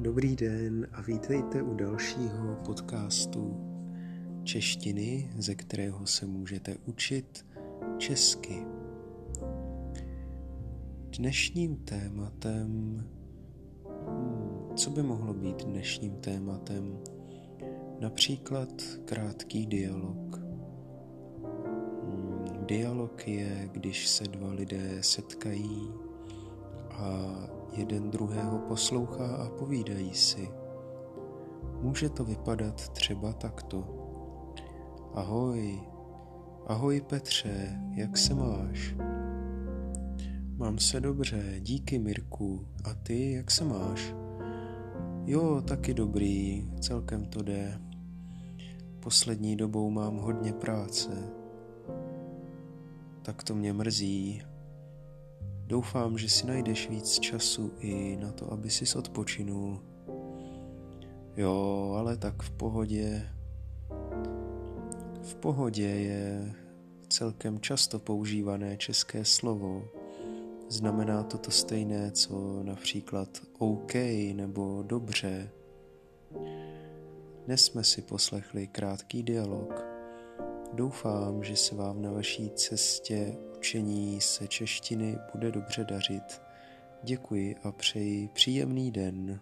Dobrý den a vítejte u dalšího podcastu češtiny, ze kterého se můžete učit česky. Dnešním tématem, hmm, co by mohlo být dnešním tématem? Například krátký dialog. Hmm, dialog je, když se dva lidé setkají jeden druhého poslouchá a povídají si. Může to vypadat třeba takto. Ahoj, ahoj Petře, jak se máš? Mám se dobře, díky Mirku. A ty, jak se máš? Jo, taky dobrý, celkem to jde. Poslední dobou mám hodně práce. Tak to mě mrzí, Doufám, že si najdeš víc času i na to, aby si odpočinul. Jo, ale tak v pohodě. V pohodě je celkem často používané české slovo. Znamená to to stejné, co například OK nebo dobře. Dnes jsme si poslechli krátký dialog. Doufám, že se vám na vaší cestě učení se češtiny bude dobře dařit. Děkuji a přeji příjemný den.